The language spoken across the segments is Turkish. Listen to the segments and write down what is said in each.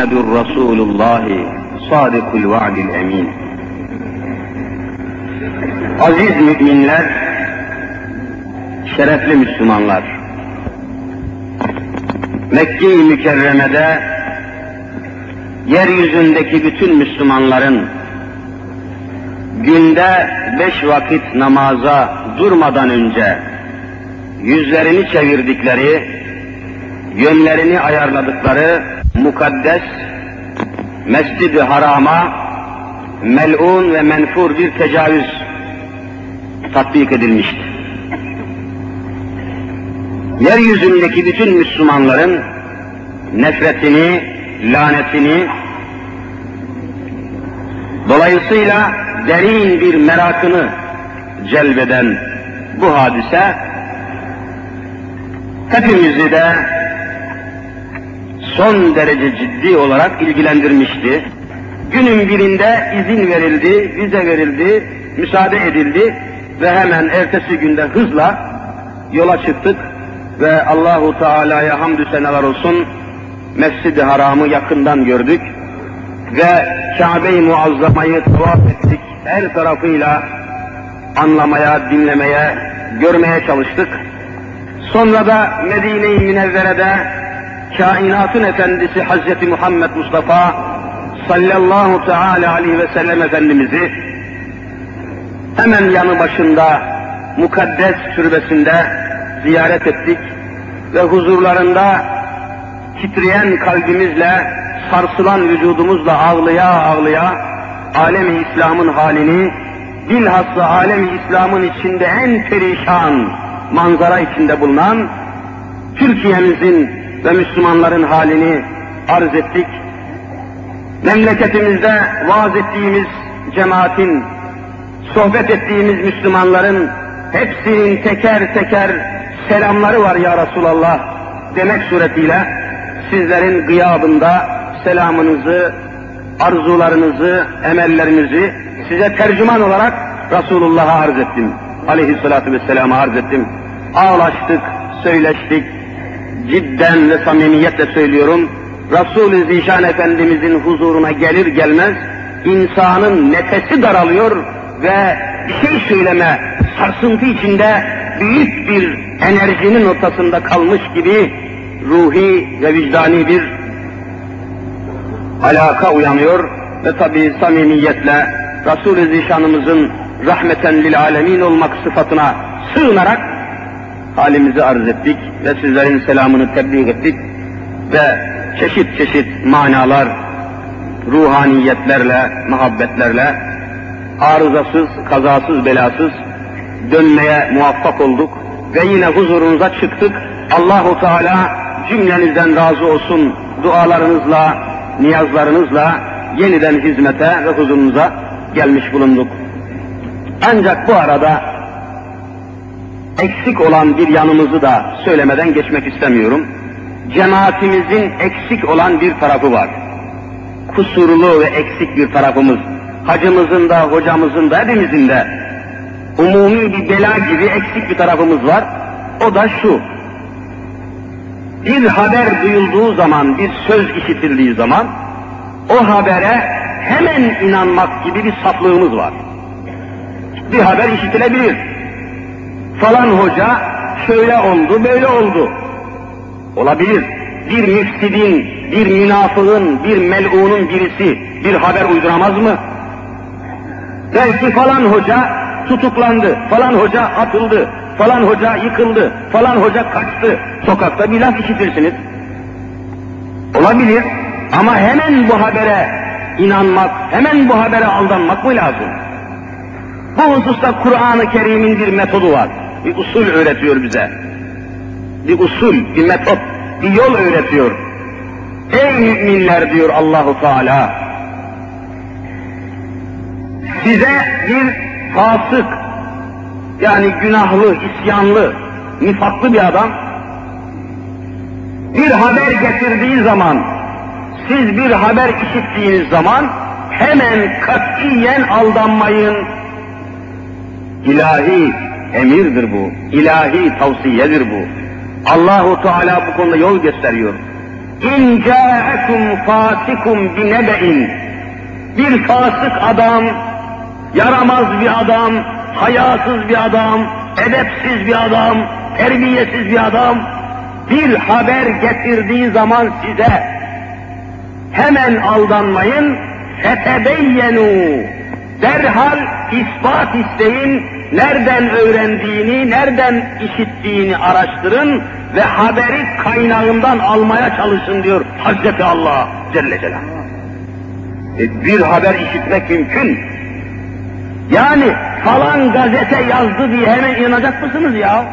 Muhammedur Resulullah Sadıkul Va'dil Emin. Aziz müminler, şerefli Müslümanlar, Mekke-i Mükerreme'de yeryüzündeki bütün Müslümanların günde beş vakit namaza durmadan önce yüzlerini çevirdikleri, yönlerini ayarladıkları mukaddes Mescid-i Haram'a melun ve menfur bir tecavüz tatbik edilmişti. Yeryüzündeki bütün Müslümanların nefretini, lanetini, dolayısıyla derin bir merakını celbeden bu hadise hepimizi de son derece ciddi olarak ilgilendirmişti. Günün birinde izin verildi, vize verildi, müsaade edildi ve hemen ertesi günde hızla yola çıktık ve Allahu Teala'ya hamdü seneler olsun Mescid-i Haram'ı yakından gördük ve Kabe-i Muazzama'yı tavaf ettik. Her tarafıyla anlamaya, dinlemeye, görmeye çalıştık. Sonra da Medine-i Münevvere'de kainatın efendisi Hazreti Muhammed Mustafa sallallahu teala aleyhi ve sellem Efendimiz'i hemen yanı başında mukaddes türbesinde ziyaret ettik ve huzurlarında titreyen kalbimizle, sarsılan vücudumuzla ağlıya ağlıya alemi İslam'ın halini, bilhassa alemi İslam'ın içinde en perişan manzara içinde bulunan Türkiye'mizin ve Müslümanların halini arz ettik. Memleketimizde vaaz ettiğimiz cemaatin, sohbet ettiğimiz Müslümanların hepsinin teker teker selamları var ya Resulallah demek suretiyle sizlerin gıyabında selamınızı, arzularınızı, emellerinizi size tercüman olarak Resulullah'a arz ettim. Aleyhissalatü vesselam'a arz ettim. Ağlaştık, söyleştik, cidden ve samimiyetle söylüyorum, Resul-i Zişan Efendimizin huzuruna gelir gelmez, insanın nefesi daralıyor ve bir şey söyleme sarsıntı içinde büyük bir enerjinin ortasında kalmış gibi ruhi ve vicdani bir alaka uyanıyor ve tabi samimiyetle Resul-i Zişanımızın rahmeten lil alemin olmak sıfatına sığınarak halimizi arz ettik ve sizlerin selamını tebliğ ettik ve çeşit çeşit manalar, ruhaniyetlerle, muhabbetlerle arızasız, kazasız, belasız dönmeye muvaffak olduk ve yine huzurunuza çıktık. Allahu Teala cümlenizden razı olsun dualarınızla, niyazlarınızla yeniden hizmete ve huzurunuza gelmiş bulunduk. Ancak bu arada eksik olan bir yanımızı da söylemeden geçmek istemiyorum. Cemaatimizin eksik olan bir tarafı var. Kusurlu ve eksik bir tarafımız. Hacımızın da, hocamızın da, hepimizin de umumi bir bela gibi eksik bir tarafımız var. O da şu. Bir haber duyulduğu zaman, bir söz işitildiği zaman o habere hemen inanmak gibi bir saflığımız var. Bir haber işitilebilir. Falan hoca şöyle oldu, böyle oldu. Olabilir. Bir müfsidin, bir münafığın, bir melunun birisi bir haber uyduramaz mı? Belki falan hoca tutuklandı, falan hoca atıldı, falan hoca yıkıldı, falan hoca kaçtı. Sokakta bir laf işitirsiniz. Olabilir ama hemen bu habere inanmak, hemen bu habere aldanmak mı lazım? Bu hususta Kur'an-ı Kerim'in bir metodu var. Bir usul öğretiyor bize. Bir usul, bir metot, bir yol öğretiyor. Ey müminler diyor Allahu Teala. Size bir fasık, yani günahlı, isyanlı, nifaklı bir adam bir haber getirdiği zaman, siz bir haber işittiğiniz zaman hemen katiyen aldanmayın. İlahi emirdir bu, ilahi tavsiyedir bu. Allahu Teala bu konuda yol gösteriyor. İn ca'ekum fasikum binebe'in. Bir fasık adam, yaramaz bir adam, hayasız bir adam, edepsiz bir adam, terbiyesiz bir adam bir haber getirdiği zaman size hemen aldanmayın, fetebeyyenu derhal ispat isteyin, nereden öğrendiğini, nereden işittiğini araştırın ve haberi kaynağından almaya çalışın diyor Hazreti Allah Celle Celaluhu. E, bir haber işitmek mümkün. Yani falan gazete yazdı diye hemen inanacak mısınız ya?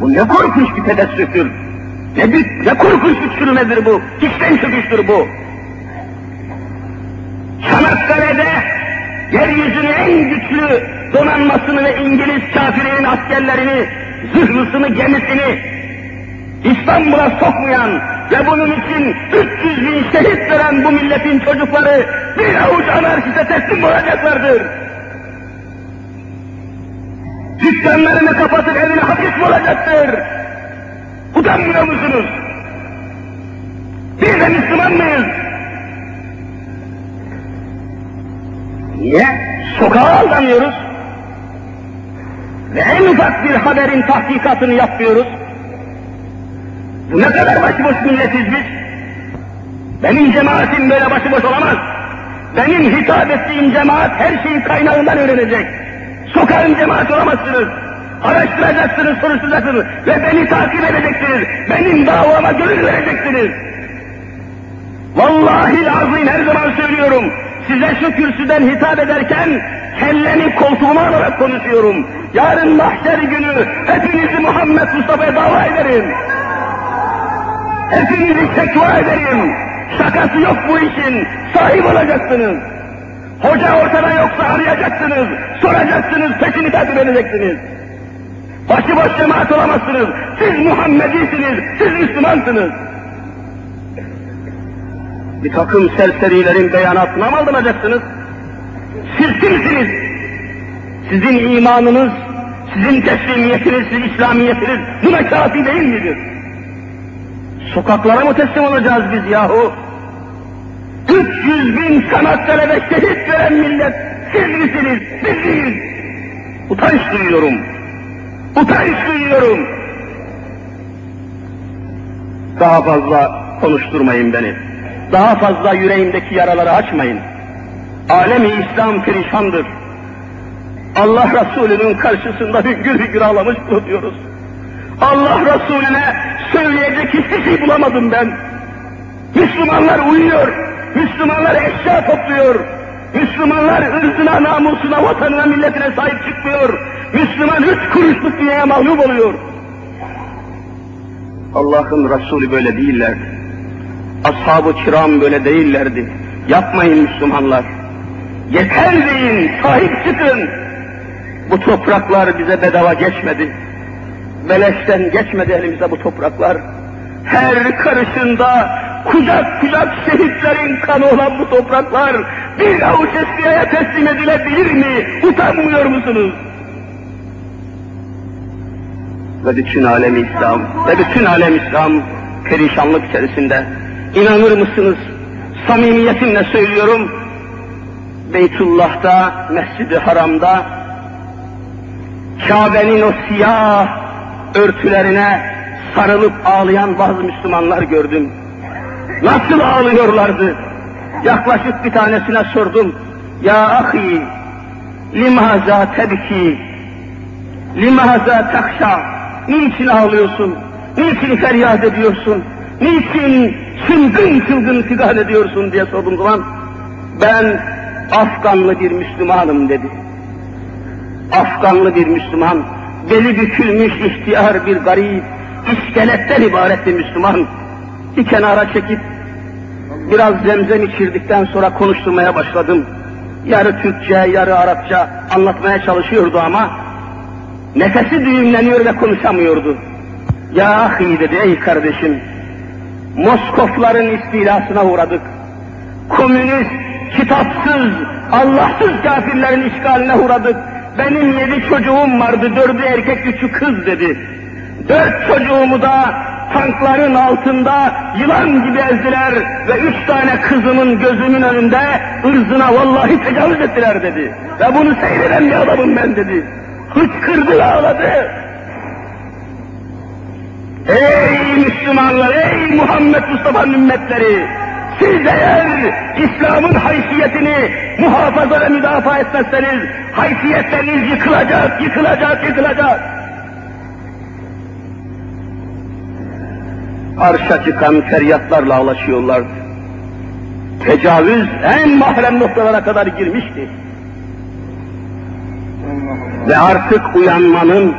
Bu ne korkunç bir tedessüftür. Ne, bir, ne korkunç bir çürümedir bu. İçten çöküştür bu. Çanakkale'de yeryüzünün en güçlü donanmasını ve İngiliz kafirinin askerlerini, zırhlısını, gemisini İstanbul'a sokmayan ve bunun için 300 bin şehit veren bu milletin çocukları bir avuç anarşiste teslim olacaklardır. Dükkanlarını kapatıp evine hapis olacaktır? Utanmıyor musunuz? Biz de Müslüman mıyız? Niye? Sokağa aldanıyoruz. Ve en ufak bir haberin tahkikatını yapmıyoruz. Bu ne kadar başıboş milletiz biz? Benim cemaatim böyle başıboş olamaz. Benim hitap ettiğim cemaat her şeyi kaynağından öğrenecek. Sokağın cemaat olamazsınız. Araştıracaksınız, soruşturacaksınız ve beni takip edeceksiniz. Benim davama gönül vereceksiniz. Vallahi azim her zaman söylüyorum. Size şu kürsüden hitap ederken kellemi koltuğuma alarak konuşuyorum. Yarın mahşer günü hepinizi Muhammed Mustafa'ya dava ederim. Hepinizi şekva ederim. Şakası yok bu işin. Sahip olacaksınız. Hoca ortada yoksa arayacaksınız. Soracaksınız, peşini takip edeceksiniz. Başıboş cemaat olamazsınız. Siz Muhammedisiniz, siz Müslümansınız. Bir takım serserilerin beyanatına mı aldınacaksınız? Siz kimsiniz? Sizin imanınız, sizin teslimiyetiniz, sizin İslamiyetiniz buna kafi değil midir? Sokaklara mı teslim olacağız biz yahu? 300 bin Çanakkale'de şehit veren millet siz misiniz? Biz değiliz. Utanç duyuyorum. Utanç duyuyorum. Daha fazla konuşturmayın beni. Daha fazla yüreğimdeki yaraları açmayın. Alemi İslam perişandır. Allah Resulü'nün karşısında hüngür hüngür ağlamış bulunuyoruz. Allah Resulüne söyleyecek hiçbir şey bulamadım ben. Müslümanlar uyuyor, Müslümanlar eşya topluyor, Müslümanlar ırzına, namusuna, vatanına, milletine sahip çıkmıyor. Müslüman üç kuruşluk dünyaya mağlup oluyor. Allah'ın Resulü böyle değillerdi. Ashab-ı kiram böyle değillerdi. Yapmayın Müslümanlar. Yeter deyin, sahip çıkın. Bu topraklar bize bedava geçmedi. Beleşten geçmedi elimize bu topraklar. Her karışında kucak kucak şehitlerin kanı olan bu topraklar bir avuç eskiyaya teslim edilebilir mi? Utanmıyor musunuz? Ve bütün alem İslam, ve bütün alem İslam perişanlık içerisinde. İnanır mısınız? Samimiyetimle söylüyorum. Beytullah'ta, Mescid-i Haram'da Kabe'nin o siyah örtülerine sarılıp ağlayan bazı Müslümanlar gördüm. Nasıl ağlıyorlardı? Yaklaşık bir tanesine sordum. Ya ahi, limaza tebki, limaza takşa, niçin ağlıyorsun? Niçin feryat ediyorsun? Niçin çılgın çılgın figan ediyorsun diye sordum zaman ben Afganlı bir Müslümanım dedi. Afganlı bir Müslüman, beli bükülmüş ihtiyar bir garip, iskeletten ibaret bir Müslüman bir kenara çekip biraz zemzem içirdikten sonra konuşturmaya başladım. Yarı Türkçe, yarı Arapça anlatmaya çalışıyordu ama nefesi düğümleniyor ve konuşamıyordu. Ya ahi dedi ey kardeşim, Moskofların istilasına uğradık. Komünist, kitapsız, Allahsız kafirlerin işgaline uğradık. Benim yedi çocuğum vardı, dördü erkek, üçü kız dedi. Dört çocuğumu da tankların altında yılan gibi ezdiler ve üç tane kızımın gözümün önünde ırzına vallahi tecavüz ettiler dedi. Ve bunu seyreden bir adamım ben dedi. Hıçkırdı ve ağladı. Ey Müslümanlar, ey Muhammed Mustafa'nın ümmetleri! Siz eğer İslam'ın haysiyetini muhafaza ve müdafaa etmezseniz, haysiyetleriniz yıkılacak, yıkılacak, yıkılacak. Arşa çıkan feryatlarla ağlaşıyorlardı. Tecavüz en mahrem noktalara kadar girmişti. Ve artık uyanmanın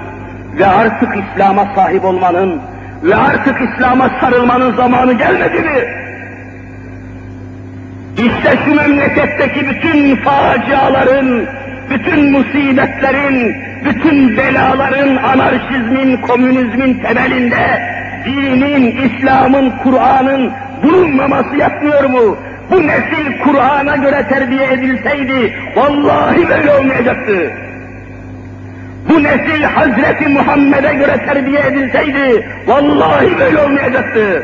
ve artık İslam'a sahip olmanın ve artık İslam'a sarılmanın zamanı gelmedi mi? İşte şu memleketteki bütün faciaların, bütün musibetlerin, bütün belaların, anarşizmin, komünizmin temelinde dinin, İslam'ın, Kur'an'ın bulunmaması yapmıyor mu? Bu nesil Kur'an'a göre terbiye edilseydi vallahi böyle olmayacaktı. Bu nesil Hazreti Muhammed'e göre terbiye edilseydi vallahi böyle olmayacaktı.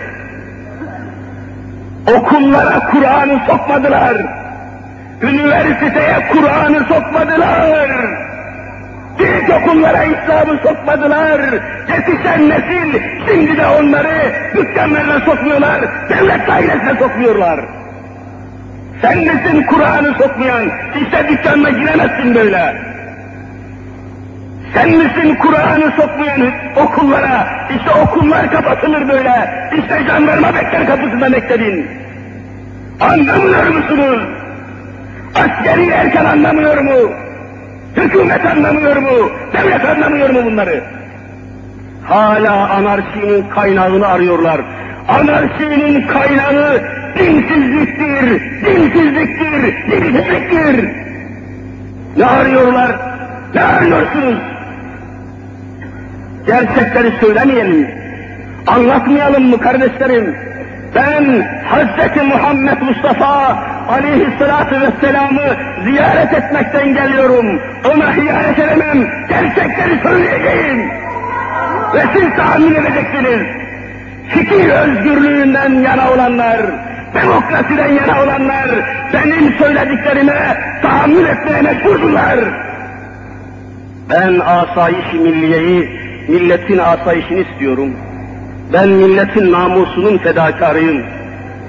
Okullara Kur'an'ı sokmadılar. Üniversiteye Kur'an'ı sokmadılar. İlk okullara İslam'ı sokmadılar. Yetişen nesil şimdi de onları dükkanlarına sokmuyorlar, devlet dairesine sokmuyorlar. Sen misin Kur'an'ı sokmayan? İşte dükkanına giremezsin böyle. Sen misin Kur'an'ı sokmayan okullara? İşte okullar kapatılır böyle. İşte jandarma bekler kapısında bekledin. Anlamıyor musunuz? Askeri erken anlamıyor mu? Hükümet anlamıyor mu? Devlet anlamıyor mu bunları? Hala anarşinin kaynağını arıyorlar. Anarşinin kaynağı dinsizliktir, dinsizliktir, dinsizliktir. Ne arıyorlar? Ne arıyorsunuz? Gerçekleri söylemeyelim. Anlatmayalım mı kardeşlerim? Ben Hz. Muhammed Mustafa aleyhissalatu vesselam'ı ziyaret etmekten geliyorum. Ona hiyanet edemem. Gerçekleri söyleyeceğim. Ve siz tahmin edeceksiniz. Fikir özgürlüğünden yana olanlar, demokrasiden yana olanlar benim söylediklerime tahammül etmeye mecburdurlar. Ben asayiş milliyeyi, milletin asayişini istiyorum. Ben milletin namusunun fedakarıyım.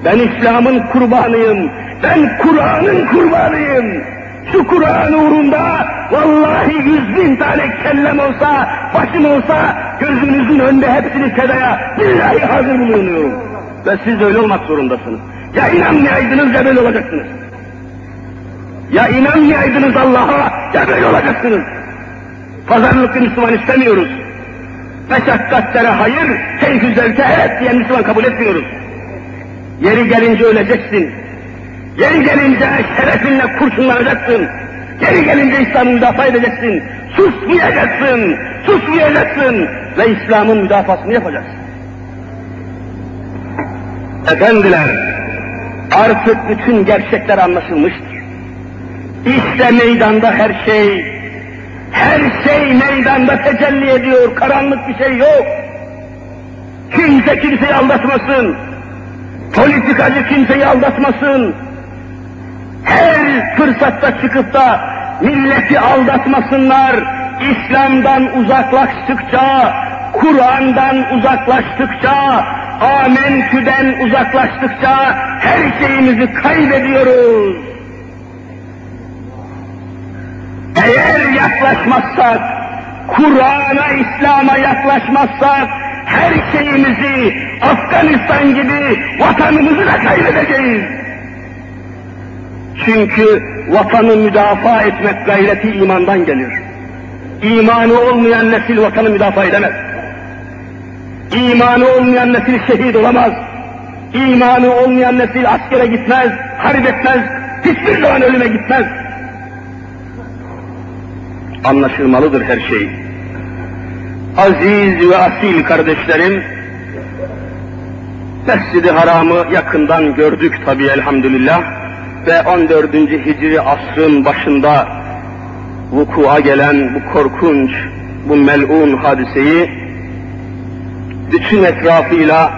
Ben İslam'ın kurbanıyım. Ben Kur'an'ın kurbanıyım. Şu Kur'an uğrunda vallahi yüz bin tane kellem olsa, başım olsa gözünüzün önünde hepsini fedaya billahi hazır bulunuyorum. Ve siz öyle olmak zorundasınız. Ya inanmayaydınız ya böyle olacaksınız. Ya inanmayaydınız Allah'a ya böyle olacaksınız. Pazarlıklı Müslüman istemiyoruz. Meşakkatlere hayır, keyfü zevke evet diyen Müslüman kabul etmiyoruz. Yeri gelince öleceksin. Yeri gelince şerefinle kurşunlanacaksın. Yeri gelince İslam'ı müdafaa edeceksin. Susmayacaksın, susmayacaksın ve İslam'ın müdafasını yapacaksın. Efendiler, artık bütün gerçekler anlaşılmıştır. İşte meydanda her şey, her şey meydanda tecelli ediyor, karanlık bir şey yok. Kimse kimseyi aldatmasın, politikacı kimseyi aldatmasın, her fırsatta çıkıp da milleti aldatmasınlar, İslam'dan uzaklaştıkça, Kur'an'dan uzaklaştıkça, Amentü'den uzaklaştıkça her şeyimizi kaybediyoruz. Eğer yaklaşmazsak, Kur'an'a, İslam'a yaklaşmazsak, her şeyimizi Afganistan gibi vatanımızı da kaybedeceğiz. Çünkü vatanı müdafaa etmek gayreti imandan gelir. İmanı olmayan nesil vatanı müdafaa edemez. İmanı olmayan nesil şehit olamaz. İmanı olmayan nesil askere gitmez, harp etmez, hiçbir zaman ölüme gitmez. Anlaşılmalıdır her şey. Aziz ve asil kardeşlerim, Mescid-i Haram'ı yakından gördük tabi elhamdülillah ve 14. Hicri asrın başında vukua gelen bu korkunç, bu melun hadiseyi bütün etrafıyla,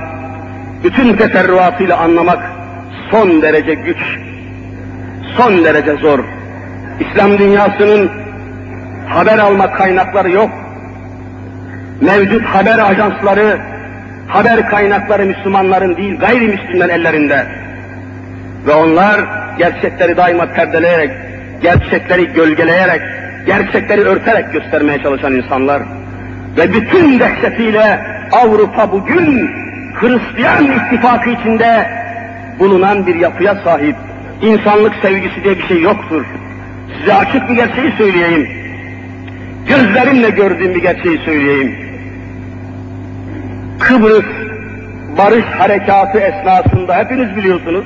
bütün teferruatıyla anlamak son derece güç, son derece zor. İslam dünyasının haber alma kaynakları yok. Mevcut haber ajansları, haber kaynakları Müslümanların değil, gayrimüslimlerin ellerinde. Ve onlar gerçekleri daima perdeleyerek, gerçekleri gölgeleyerek, gerçekleri örterek göstermeye çalışan insanlar. Ve bütün dehşetiyle Avrupa bugün Hristiyan ittifakı içinde bulunan bir yapıya sahip. İnsanlık sevgisi diye bir şey yoktur. Size açık bir gerçeği söyleyeyim. Gözlerimle gördüğüm bir gerçeği söyleyeyim. Kıbrıs barış harekatı esnasında hepiniz biliyorsunuz.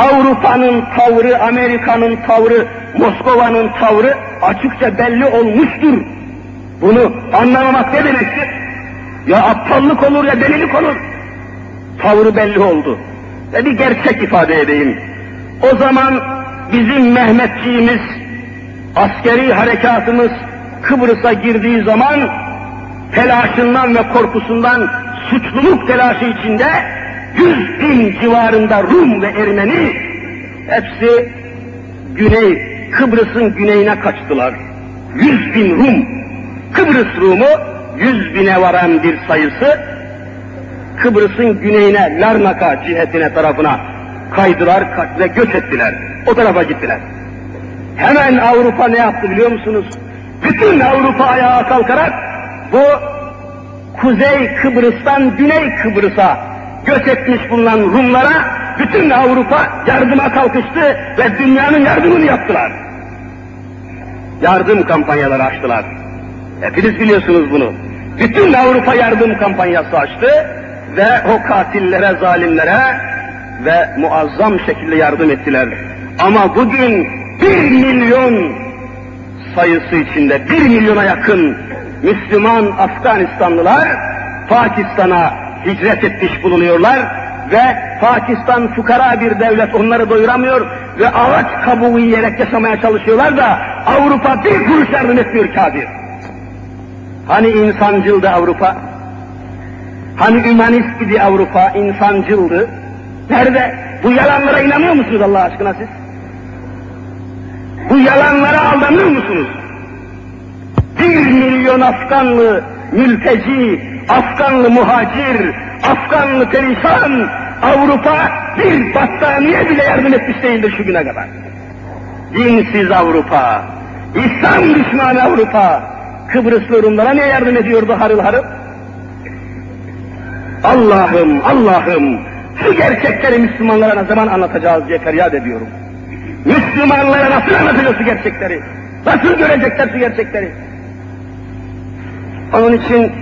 Avrupa'nın tavrı, Amerika'nın tavrı, Moskova'nın tavrı açıkça belli olmuştur. Bunu anlamamak ne demektir? Ya aptallık olur ya delilik olur. Tavrı belli oldu. Ve bir gerçek ifade edeyim. O zaman bizim Mehmetçiğimiz, askeri harekatımız Kıbrıs'a girdiği zaman telaşından ve korkusundan suçluluk telaşı içinde yüz bin civarında Rum ve Ermeni hepsi güney, Kıbrıs'ın güneyine kaçtılar. Yüz bin Rum, Kıbrıs Rumu yüz bine varan bir sayısı Kıbrıs'ın güneyine, Larnaka cihetine tarafına kaydılar ve göç ettiler. O tarafa gittiler. Hemen Avrupa ne yaptı biliyor musunuz? Bütün Avrupa ayağa kalkarak bu Kuzey Kıbrıs'tan Güney Kıbrıs'a göç etmiş bulunan Rumlara bütün Avrupa yardıma kalkıştı ve dünyanın yardımını yaptılar. Yardım kampanyaları açtılar. Hepiniz biliyorsunuz bunu. Bütün Avrupa yardım kampanyası açtı ve o katillere, zalimlere ve muazzam şekilde yardım ettiler. Ama bugün bir milyon sayısı içinde bir milyona yakın Müslüman Afganistanlılar Pakistan'a hicret etmiş bulunuyorlar ve Pakistan fukara bir devlet onları doyuramıyor ve ağaç kabuğu yiyerek yaşamaya çalışıyorlar da Avrupa bir kuruş yardım etmiyor kafir. Hani insancıldı Avrupa? Hani ümanist idi Avrupa, insancıldı? Nerede? Bu yalanlara inanıyor musunuz Allah aşkına siz? Yalanlara aldanıyor musunuz? Bir milyon Afganlı mülteci, Afganlı muhacir, Afganlı perişan, Avrupa bir battaniye bile yardım etmiş değildir şu güne kadar. Dinsiz Avrupa, İslam düşmanı Avrupa, Kıbrıslı Rumlara niye yardım ediyordu harıl harıl? Allah'ım, Allah'ım, şu gerçekleri Müslümanlara ne zaman anlatacağız diye feryat ediyorum. Müslümanlara nasıl anlatacağız şu gerçekleri? Nasıl görecekler şu gerçekleri? Onun için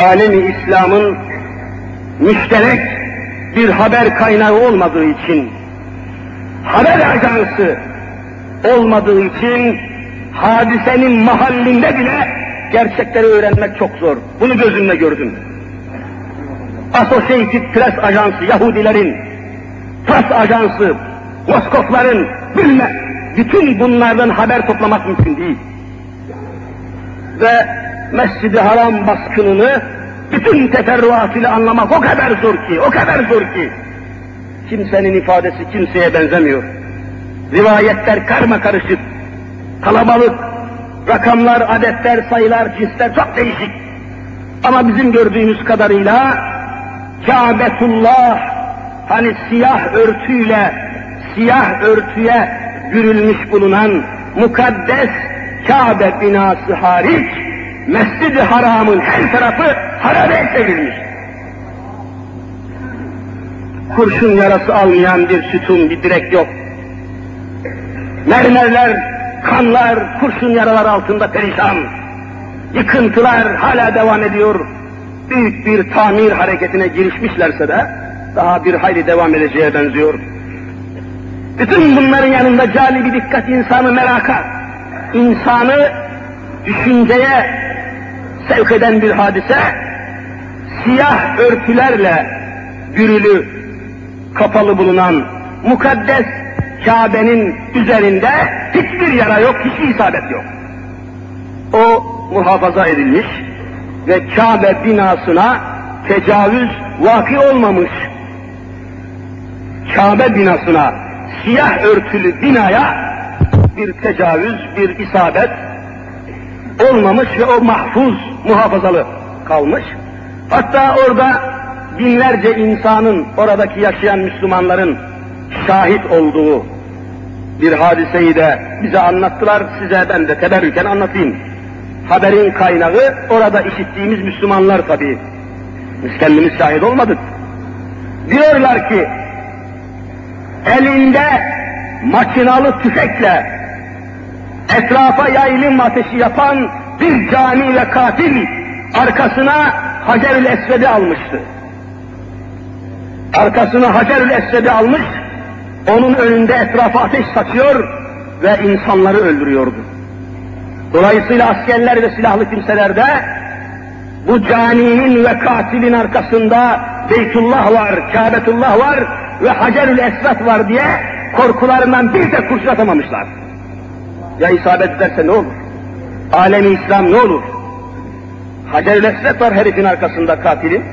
alemi İslam'ın müşterek bir haber kaynağı olmadığı için, haber ajansı olmadığı için hadisenin mahallinde bile gerçekleri öğrenmek çok zor. Bunu gözümle gördüm. Associated Press Ajansı, Yahudilerin, TAS Ajansı, Moskofların, bilme, bütün bunlardan haber toplamak mümkün değil. Ve Mescid-i Haram baskınını bütün teferruatıyla anlamak o kadar zor ki, o kadar zor ki. Kimsenin ifadesi kimseye benzemiyor. Rivayetler karma karışık, kalabalık, rakamlar, adetler, sayılar, cinsler çok değişik. Ama bizim gördüğümüz kadarıyla Kâbetullah hani siyah örtüyle, siyah örtüye bürülmüş bulunan mukaddes Kabe binası hariç Mescid-i Haram'ın her tarafı harabe çevrilmiş. Kurşun yarası almayan bir sütun, bir direk yok. Mermerler, kanlar, kurşun yaralar altında perişan. Yıkıntılar hala devam ediyor. Büyük bir tamir hareketine girişmişlerse de daha bir hayli devam edeceğe benziyor. Bütün bunların yanında cali bir dikkat insanı meraka, insanı düşünceye sevk eden bir hadise, siyah örtülerle bürülü, kapalı bulunan mukaddes Kabe'nin üzerinde hiçbir yara yok, hiçbir isabet yok. O muhafaza edilmiş ve Kabe binasına tecavüz vaki olmamış. Kabe binasına, siyah örtülü binaya bir tecavüz, bir isabet olmamış ve o mahfuz, muhafazalı kalmış. Hatta orada binlerce insanın, oradaki yaşayan Müslümanların şahit olduğu bir hadiseyi de bize anlattılar, size ben de teberrüken anlatayım. Haberin kaynağı orada işittiğimiz Müslümanlar tabii. Biz kendimiz şahit olmadık. Diyorlar ki, elinde makinalı tüfekle etrafa yayılım ateşi yapan bir cani ve katil arkasına Hacerül Esved'i almıştı. Arkasına Hacerül Esved'i almış, onun önünde etrafa ateş saçıyor ve insanları öldürüyordu. Dolayısıyla askerler ve silahlı kimselerde bu caninin ve katilin arkasında Beytullah var, Kâbetullah var ve Hacerül Esved var diye korkularından bir de kurşun atamamışlar. Ya isabet ederse ne olur? Alemi İslam ne olur? Hacerül Esved var herifin arkasında katilin.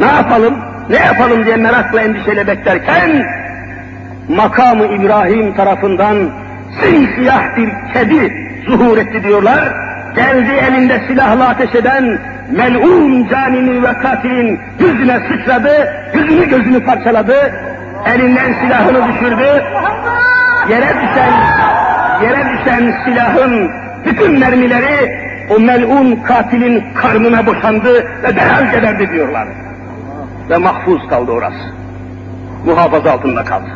Ne yapalım, ne yapalım diye merakla endişeyle beklerken makamı İbrahim tarafından simsiyah bir kedi zuhur etti diyorlar. Geldi elinde silahla ateş eden melun canini ve katilin yüzüne sıçradı, yüzünü gözünü parçaladı, elinden silahını düşürdü, yere düşen, yere düşen silahın bütün mermileri o melun katilin karnına boşandı ve derhal geberdi diyorlar. Ve mahfuz kaldı orası. Muhafaza altında kaldı.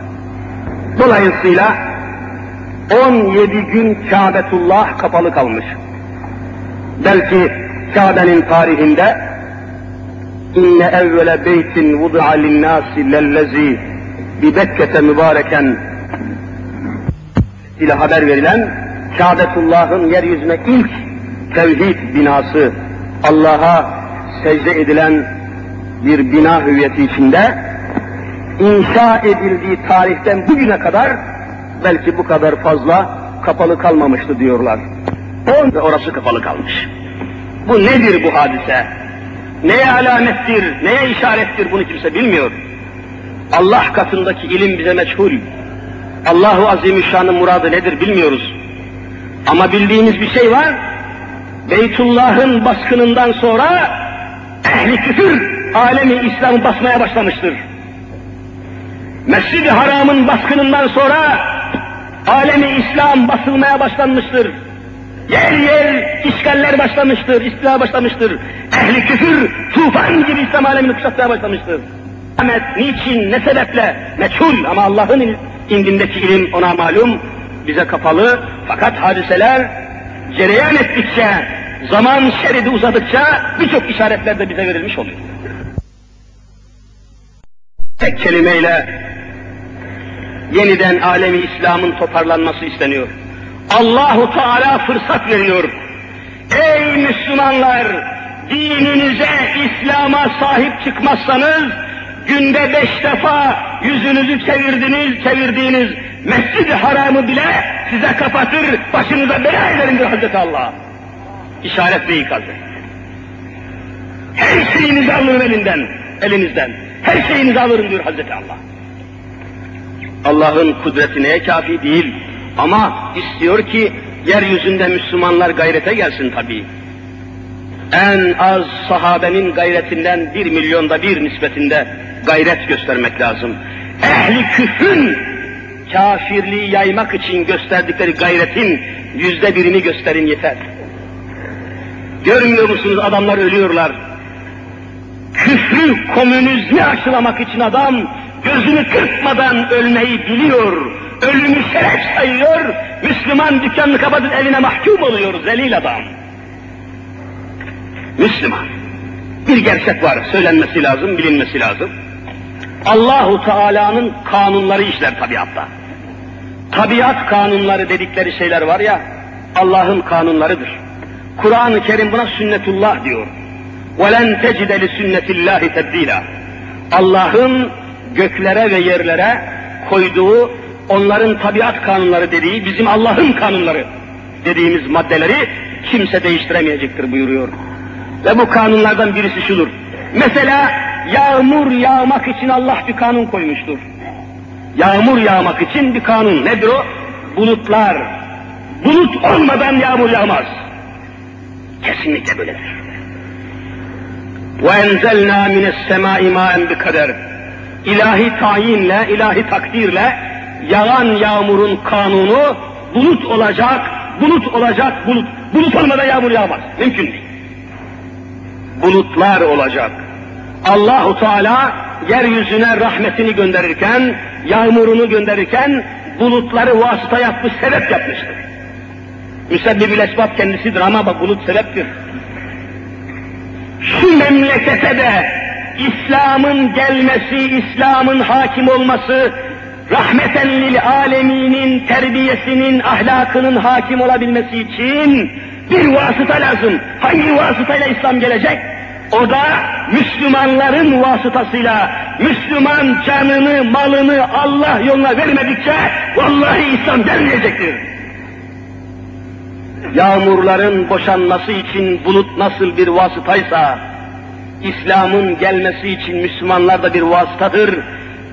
Dolayısıyla 17 gün Kâbetullah kapalı kalmış. Belki Kabe'nin tarihinde inne evvele beytin vudu'a linnâsi lellezî bi Bekke'te mübareken ile haber verilen Kâbetullah'ın yeryüzüne ilk tevhid binası Allah'a secde edilen bir bina hüviyeti içinde inşa edildiği tarihten bugüne kadar belki bu kadar fazla kapalı kalmamıştı diyorlar. Ve orası kapalı kalmış. Bu nedir bu hadise? Neye alamettir, neye işarettir bunu kimse bilmiyor. Allah katındaki ilim bize meçhul. Allahu Azimüşşan'ın muradı nedir bilmiyoruz. Ama bildiğimiz bir şey var. Beytullah'ın baskınından sonra ehli küfür alemi İslam'ı basmaya başlamıştır. Mescid-i Haram'ın baskınından sonra alemi İslam basılmaya başlanmıştır. Yer yer işgaller başlamıştır, istila başlamıştır. Ehli küfür tufan gibi İslam alemini kuşatmaya başlamıştır. Ahmet niçin, ne sebeple? Meçhul ama Allah'ın indindeki ilim ona malum, bize kapalı. Fakat hadiseler cereyan ettikçe, zaman şeridi uzadıkça birçok işaretler de bize verilmiş oluyor. Tek kelimeyle yeniden alemi İslam'ın toparlanması isteniyor. Allahu Teala fırsat veriyor. Ey Müslümanlar! Dininize, İslam'a sahip çıkmazsanız günde beş defa yüzünüzü çevirdiniz, çevirdiğiniz Mescid-i Haram'ı bile size kapatır, başınıza bela ederim diyor Hazreti Allah. İşaret ve ikaz. Her şeyinizi alırım elinden, elinizden. Her şeyinizi alırım diyor Hazreti Allah. Allah'ın kudreti neye kafi değil. Ama istiyor ki yeryüzünde Müslümanlar gayrete gelsin tabii. En az sahabenin gayretinden bir milyonda bir nispetinde gayret göstermek lazım. Ehli küfrün kafirliği yaymak için gösterdikleri gayretin yüzde birini gösterin yeter. Görmüyor musunuz adamlar ölüyorlar. Küfrü, komünizmi aşılamak için adam gözünü kırpmadan ölmeyi biliyor Ölümü şeref sayıyor. Müslüman dükkanını kapatıp evine mahkum oluyor zelil adam. Müslüman. Bir gerçek var, söylenmesi lazım, bilinmesi lazım. Allahu Teala'nın kanunları işler tabiatta. Tabiat kanunları dedikleri şeyler var ya, Allah'ın kanunlarıdır. Kur'an-ı Kerim buna sünnetullah diyor. وَلَنْ تَجِدَ لِسُنَّةِ اللّٰهِ تَبْد۪يلًا Allah'ın göklere ve yerlere koyduğu, onların tabiat kanunları dediği, bizim Allah'ın kanunları dediğimiz maddeleri kimse değiştiremeyecektir buyuruyor. Ve bu kanunlardan birisi şudur. Mesela yağmur yağmak için Allah bir kanun koymuştur. Yağmur yağmak için bir kanun. Nedir o? Bulutlar. Bulut olmadan yağmur yağmaz. Kesinlikle böyledir. وَاَنْزَلْنَا مِنَ السَّمَاءِ مَاءً بِقَدَرٍ İlahi tayinle, ilahi takdirle yağan yağmurun kanunu bulut olacak, bulut olacak, bulut. Bulut olmadan yağmur yağmaz. Mümkün değil. Bulutlar olacak. Allahu Teala yeryüzüne rahmetini gönderirken, yağmurunu gönderirken bulutları vasıta yapmış, sebep yapmıştır. Müsebbibül esbab kendisidir ama bak bulut sebeptir. Şu memlekete de İslam'ın gelmesi, İslam'ın hakim olması, rahmeten lil aleminin terbiyesinin, ahlakının hakim olabilmesi için bir vasıta lazım. Hangi vasıtayla İslam gelecek? O da Müslümanların vasıtasıyla, Müslüman canını, malını Allah yoluna vermedikçe vallahi İslam gelmeyecektir. Yağmurların boşanması için bulut nasıl bir vasıtaysa, İslam'ın gelmesi için Müslümanlar da bir vasıtadır.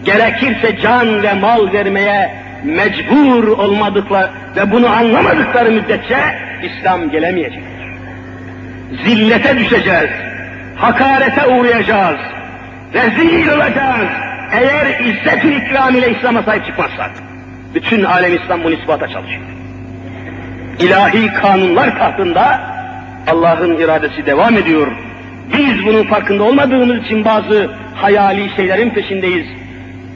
Gerekirse can ve mal vermeye mecbur olmadıkları ve bunu anlamadıkları müddetçe İslam gelemeyecektir. Zillete düşeceğiz, hakarete uğrayacağız, rezil olacağız eğer izzet-ül ikram ile İslam'a sahip çıkmazsak. Bütün alem İslam bunu ispata çalışıyor. İlahi kanunlar tahtında Allah'ın iradesi devam ediyor. Biz bunun farkında olmadığımız için bazı hayali şeylerin peşindeyiz.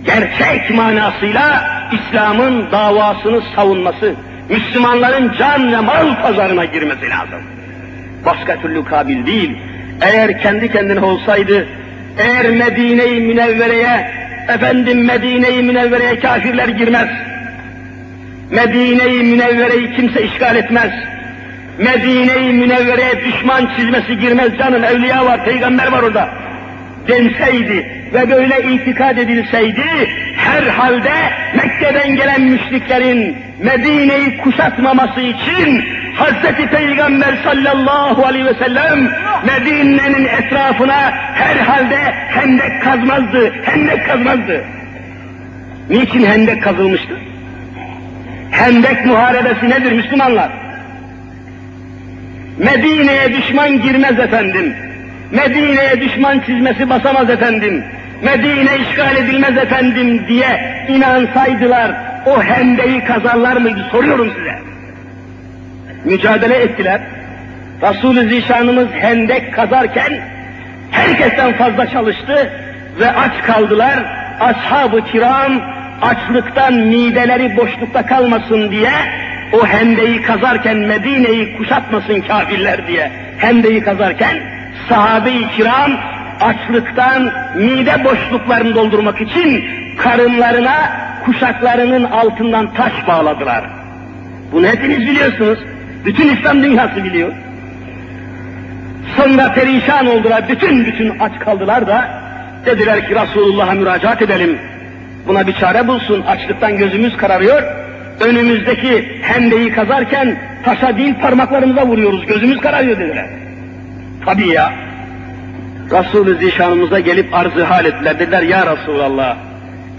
Gerçek manasıyla İslam'ın davasını savunması, Müslümanların can ve mal pazarına girmesi lazım. Başka türlü kabil değil. Eğer kendi kendine olsaydı, eğer Medine-i Münevvere'ye, efendim Medine-i Münevvere'ye kafirler girmez. Medine-i Münevvere'yi kimse işgal etmez. Medine-i Münevvere'ye düşman çizmesi girmez canım, evliya var, peygamber var orada. Denseydi ve böyle itikad edilseydi, herhalde Mekke'den gelen müşriklerin Medine'yi kuşatmaması için Hazreti Peygamber sallallahu aleyhi ve sellem Medine'nin etrafına herhalde hendek kazmazdı, hendek kazmazdı. Niçin hendek kazılmıştı? Hendek muharebesi nedir Müslümanlar? Medine'ye düşman girmez efendim. Medine'ye düşman çizmesi basamaz efendim. Medine işgal edilmez efendim diye inansaydılar o hendeyi kazarlar mıydı soruyorum size. Mücadele ettiler. Resul-i Zişanımız hendek kazarken herkesten fazla çalıştı ve aç kaldılar. Ashab-ı kiram açlıktan mideleri boşlukta kalmasın diye o hendeyi kazarken Medine'yi kuşatmasın kafirler diye hendeyi kazarken sahabe-i kiram açlıktan mide boşluklarını doldurmak için karınlarına kuşaklarının altından taş bağladılar. Bunu hepiniz biliyorsunuz. Bütün İslam dünyası biliyor. Sonra perişan oldular, bütün bütün aç kaldılar da dediler ki Resulullah'a müracaat edelim. Buna bir çare bulsun, açlıktan gözümüz kararıyor. Önümüzdeki hendeyi kazarken taşa değil parmaklarımıza vuruyoruz, gözümüz kararıyor dediler. Tabii ya. Resul-i Zişanımıza gelip arzı hal ettiler. Dediler ya Resulallah,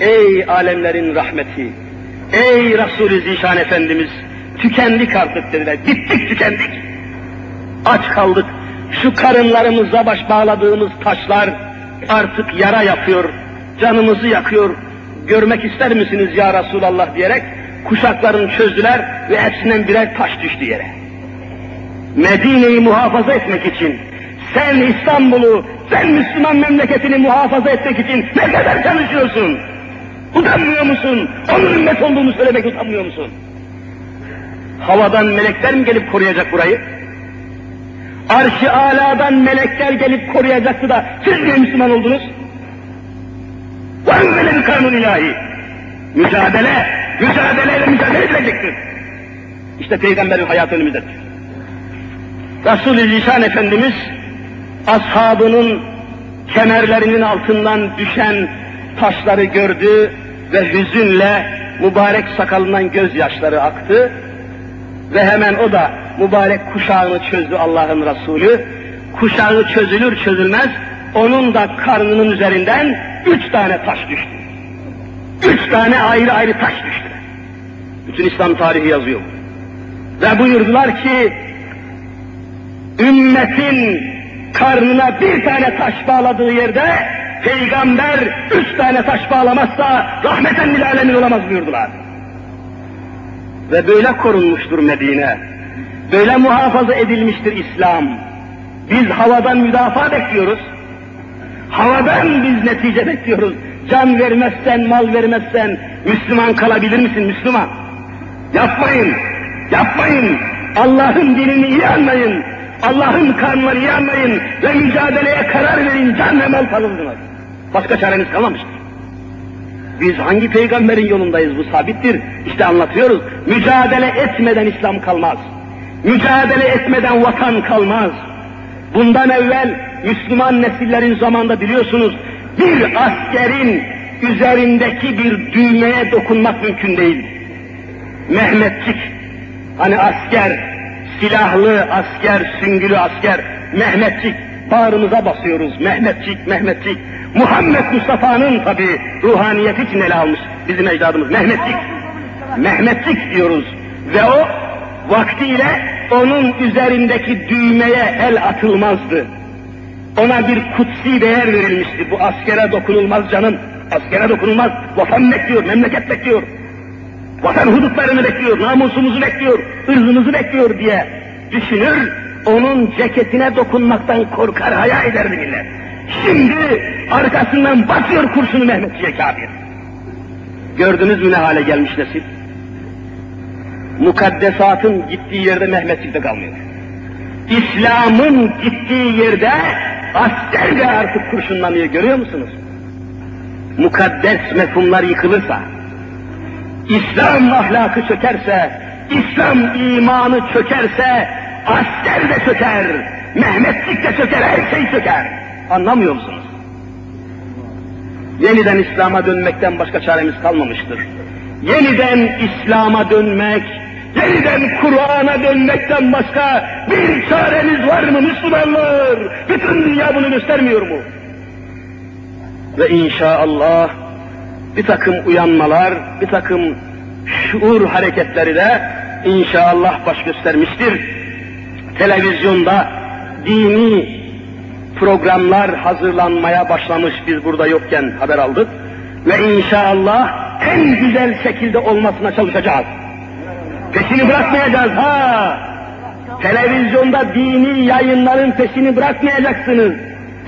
ey alemlerin rahmeti, ey Resul-i Zişan Efendimiz, tükendik artık dediler. Bittik tükendik. Aç kaldık. Şu karınlarımıza baş bağladığımız taşlar artık yara yapıyor, canımızı yakıyor. Görmek ister misiniz ya Resulallah diyerek kuşaklarını çözdüler ve hepsinden birer taş düştü yere. Medine'yi muhafaza etmek için, sen İstanbul'u, sen Müslüman memleketini muhafaza etmek için ne kadar çalışıyorsun? Utanmıyor musun? Onun ümmet olduğunu söylemek utanmıyor musun? Havadan melekler mi gelip koruyacak burayı? Arş-ı aladan melekler gelip koruyacaktı da siz niye Müslüman oldunuz? Var mı böyle bir kanun ilahi? Mücadele, mücadeleyle mücadele edilecektir. İşte peygamberin hayatı önümüzdedir. Resul-i Efendimiz ashabının kemerlerinin altından düşen taşları gördü ve hüzünle mübarek sakalından gözyaşları aktı ve hemen o da mübarek kuşağını çözdü Allah'ın Resulü. Kuşağı çözülür çözülmez onun da karnının üzerinden üç tane taş düştü. Üç tane ayrı ayrı taş düştü. Bütün İslam tarihi yazıyor. Ve buyurdular ki ümmetin karnına bir tane taş bağladığı yerde peygamber üç tane taş bağlamazsa rahmeten lil alemin olamaz buyurdular. Ve böyle korunmuştur Medine. Böyle muhafaza edilmiştir İslam. Biz havadan müdafaa bekliyoruz. Havadan biz netice bekliyoruz. Can vermezsen, mal vermezsen Müslüman kalabilir misin Müslüman? Yapmayın, yapmayın. Allah'ın dinini iyi anlayın. Allah'ın kanunları iyi anlayın ve mücadeleye karar verin. Can ve mal kazandınız. Başka çareniz kalmamıştır. Biz hangi peygamberin yolundayız bu sabittir. İşte anlatıyoruz. Mücadele etmeden İslam kalmaz. Mücadele etmeden vatan kalmaz. Bundan evvel Müslüman nesillerin zamanında biliyorsunuz bir askerin üzerindeki bir düğmeye dokunmak mümkün değil. Mehmetçik, hani asker, silahlı asker, süngülü asker, Mehmetçik, bağrımıza basıyoruz. Mehmetçik, Mehmetçik. Muhammed Mustafa'nın tabi ruhaniyeti için ele almış bizim ecdadımız. Mehmetçik. Mehmetçik diyoruz. Ve o vaktiyle onun üzerindeki düğmeye el atılmazdı. Ona bir kutsi değer verilmişti. Bu askere dokunulmaz canım. Askere dokunulmaz. Vatan bekliyor, memleket bekliyor. Vatan hudutlarını bekliyor, namusumuzu bekliyor, ırzımızı bekliyor diye düşünür. Onun ceketine dokunmaktan korkar, haya ederdi millet. Şimdi arkasından batıyor kurşunu Mehmetçiye kafir. Gördünüz mü ne hale gelmiş nesil? Mukaddesatın gittiği yerde Mehmetçik de kalmıyor. İslam'ın gittiği yerde asker de artık kurşunlanıyor görüyor musunuz? Mukaddes mefhumlar yıkılırsa, İslam ahlakı çökerse, İslam imanı çökerse, asker de çöker, Mehmetçik de çöker, her şey çöker. Anlamıyor musunuz? Yeniden İslam'a dönmekten başka çaremiz kalmamıştır. Yeniden İslam'a dönmek, yeniden Kur'an'a dönmekten başka bir çareniz var mı Müslümanlar? Bütün dünya bunu göstermiyor mu? Ve inşallah bir takım uyanmalar, bir takım şuur hareketleri de inşallah baş göstermiştir. Televizyonda dini programlar hazırlanmaya başlamış biz burada yokken haber aldık. Ve inşallah en güzel şekilde olmasına çalışacağız. Peşini bırakmayacağız ha. Televizyonda dini yayınların peşini bırakmayacaksınız.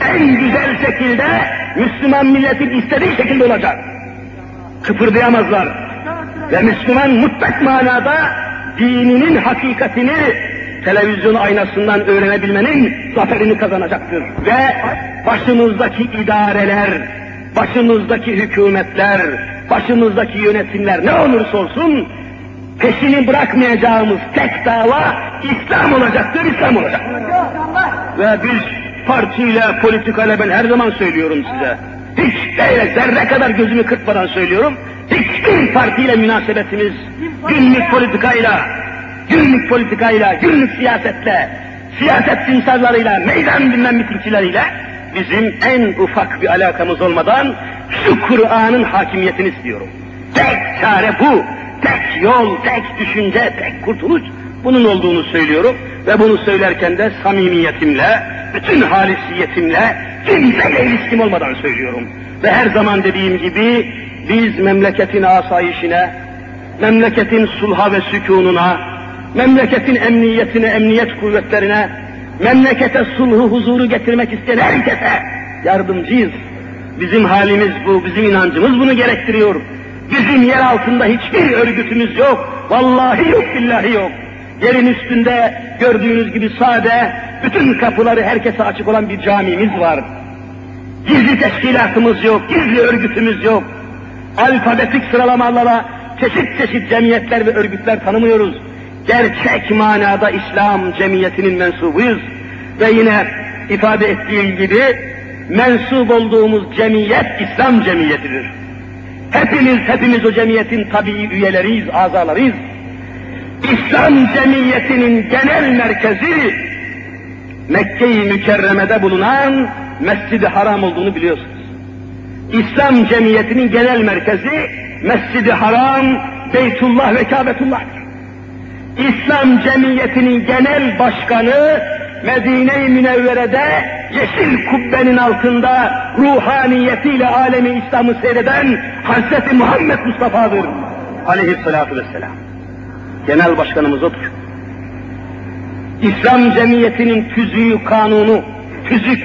En güzel şekilde Müslüman milletin istediği şekilde olacak. Kıpırdayamazlar. Ve Müslüman mutlak manada dininin hakikatini televizyon aynasından öğrenebilmenin zaferini kazanacaktır. Ve başımızdaki idareler, başımızdaki hükümetler, başımızdaki yönetimler ne olursa olsun peşini bırakmayacağımız tek dava İslam olacaktır, İslam olacaktır. Ve biz partiyle, politikayla ben her zaman söylüyorum size. Hiç böyle zerre kadar gözümü kırpmadan söylüyorum. Hiçbir partiyle münasebetimiz günlük politikayla, günlük politikayla, günlük siyasetle, siyaset timsallarıyla, meydan bilmem mitingçileriyle bizim en ufak bir alakamız olmadan şu Kur'an'ın hakimiyetini istiyorum. Tek çare bu, tek yol, tek düşünce, tek kurtuluş bunun olduğunu söylüyorum ve bunu söylerken de samimiyetimle, bütün halisiyetimle, kimseyle ilişkim olmadan söylüyorum. Ve her zaman dediğim gibi biz memleketin asayişine, memleketin sulha ve sükununa, memleketin emniyetine, emniyet kuvvetlerine, memlekete sulhu huzuru getirmek isteyen herkese yardımcıyız. Bizim halimiz bu, bizim inancımız bunu gerektiriyor. Bizim yer altında hiçbir örgütümüz yok. Vallahi yok, billahi yok. Yerin üstünde gördüğünüz gibi sade, bütün kapıları herkese açık olan bir camimiz var. Gizli teşkilatımız yok, gizli örgütümüz yok. Alfabetik sıralamalara çeşit çeşit cemiyetler ve örgütler tanımıyoruz. Gerçek manada İslam cemiyetinin mensubuyuz. Ve yine ifade ettiğim gibi mensup olduğumuz cemiyet İslam cemiyetidir. Hepimiz, hepimiz o cemiyetin tabii üyeleriyiz, azalarıyız. İslam cemiyetinin genel merkezi Mekke-i Mükerreme'de bulunan Mescid-i Haram olduğunu biliyorsunuz. İslam cemiyetinin genel merkezi Mescid-i Haram, Beytullah ve Kabetullah'dır. İslam cemiyetinin genel başkanı Medine-i Münevvere'de yeşil kubbenin altında ruhaniyetiyle alemi İslam'ı seyreden Hazreti Muhammed Mustafa'dır. Aleyhissalatu vesselam. Genel başkanımız odur. İslam cemiyetinin tüzüğü kanunu, tüzük,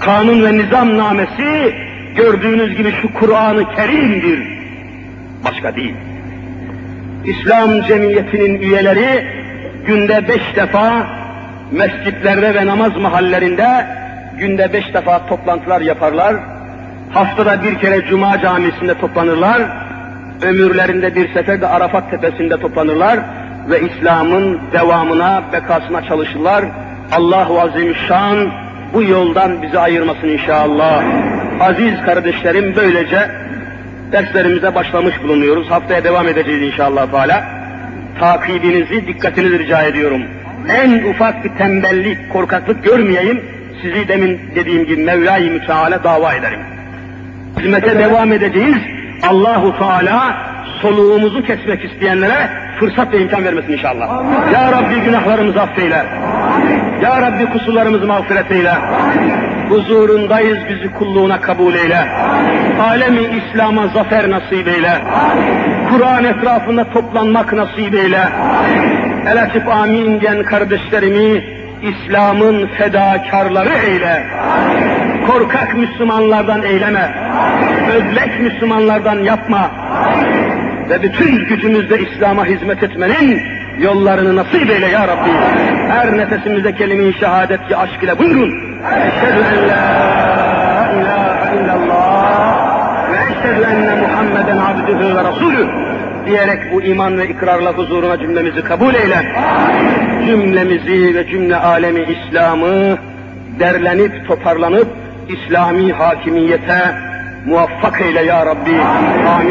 kanun ve nizam namesi gördüğünüz gibi şu Kur'an-ı Kerim'dir. Başka değil. İslam cemiyetinin üyeleri günde beş defa mescitlerde ve namaz mahallerinde günde beş defa toplantılar yaparlar. Haftada bir kere Cuma camisinde toplanırlar. Ömürlerinde bir sefer de Arafat tepesinde toplanırlar ve İslam'ın devamına, bekasına çalışırlar. Allahu Azimüşşan bu yoldan bizi ayırmasın inşallah. Aziz kardeşlerim böylece derslerimize başlamış bulunuyoruz. Haftaya devam edeceğiz inşallah Teala. Takibinizi, dikkatinizi rica ediyorum. En ufak bir tembellik, korkaklık görmeyeyim. Sizi demin dediğim gibi Mevla-i Müteala dava ederim. Hizmete devam edeceğiz. Allahu Teala soluğumuzu kesmek isteyenlere fırsat ve imkan vermesin inşallah. Ya Rabbi günahlarımızı affeyle. Ya Rabbi kusurlarımızı mağfiret eyle. Huzurundayız bizi kulluğuna kabul eyle. Alemi İslam'a zafer nasip eyle. Kur'an etrafında toplanmak nasip eyle. El açıp amin diyen kardeşlerimi İslam'ın fedakarları eyle. Korkak Müslümanlardan eyleme. Ödlek Müslümanlardan yapma. Ve bütün gücümüzle İslam'a hizmet etmenin yollarını nasip eyle ya Rabbi. Her nefesimizde kelime-i şehadet ki aşk ile buyurun. Eşhedü en la ilahe illallah ve eşhedü enne Muhammeden abdühü ve rasulü diyerek bu iman ve ikrarla huzuruna cümlemizi kabul eyle. Cümlemizi ve cümle alemi İslam'ı derlenip toparlanıp İslami hakimiyete muvaffak eyle ya Rabbi. Amin.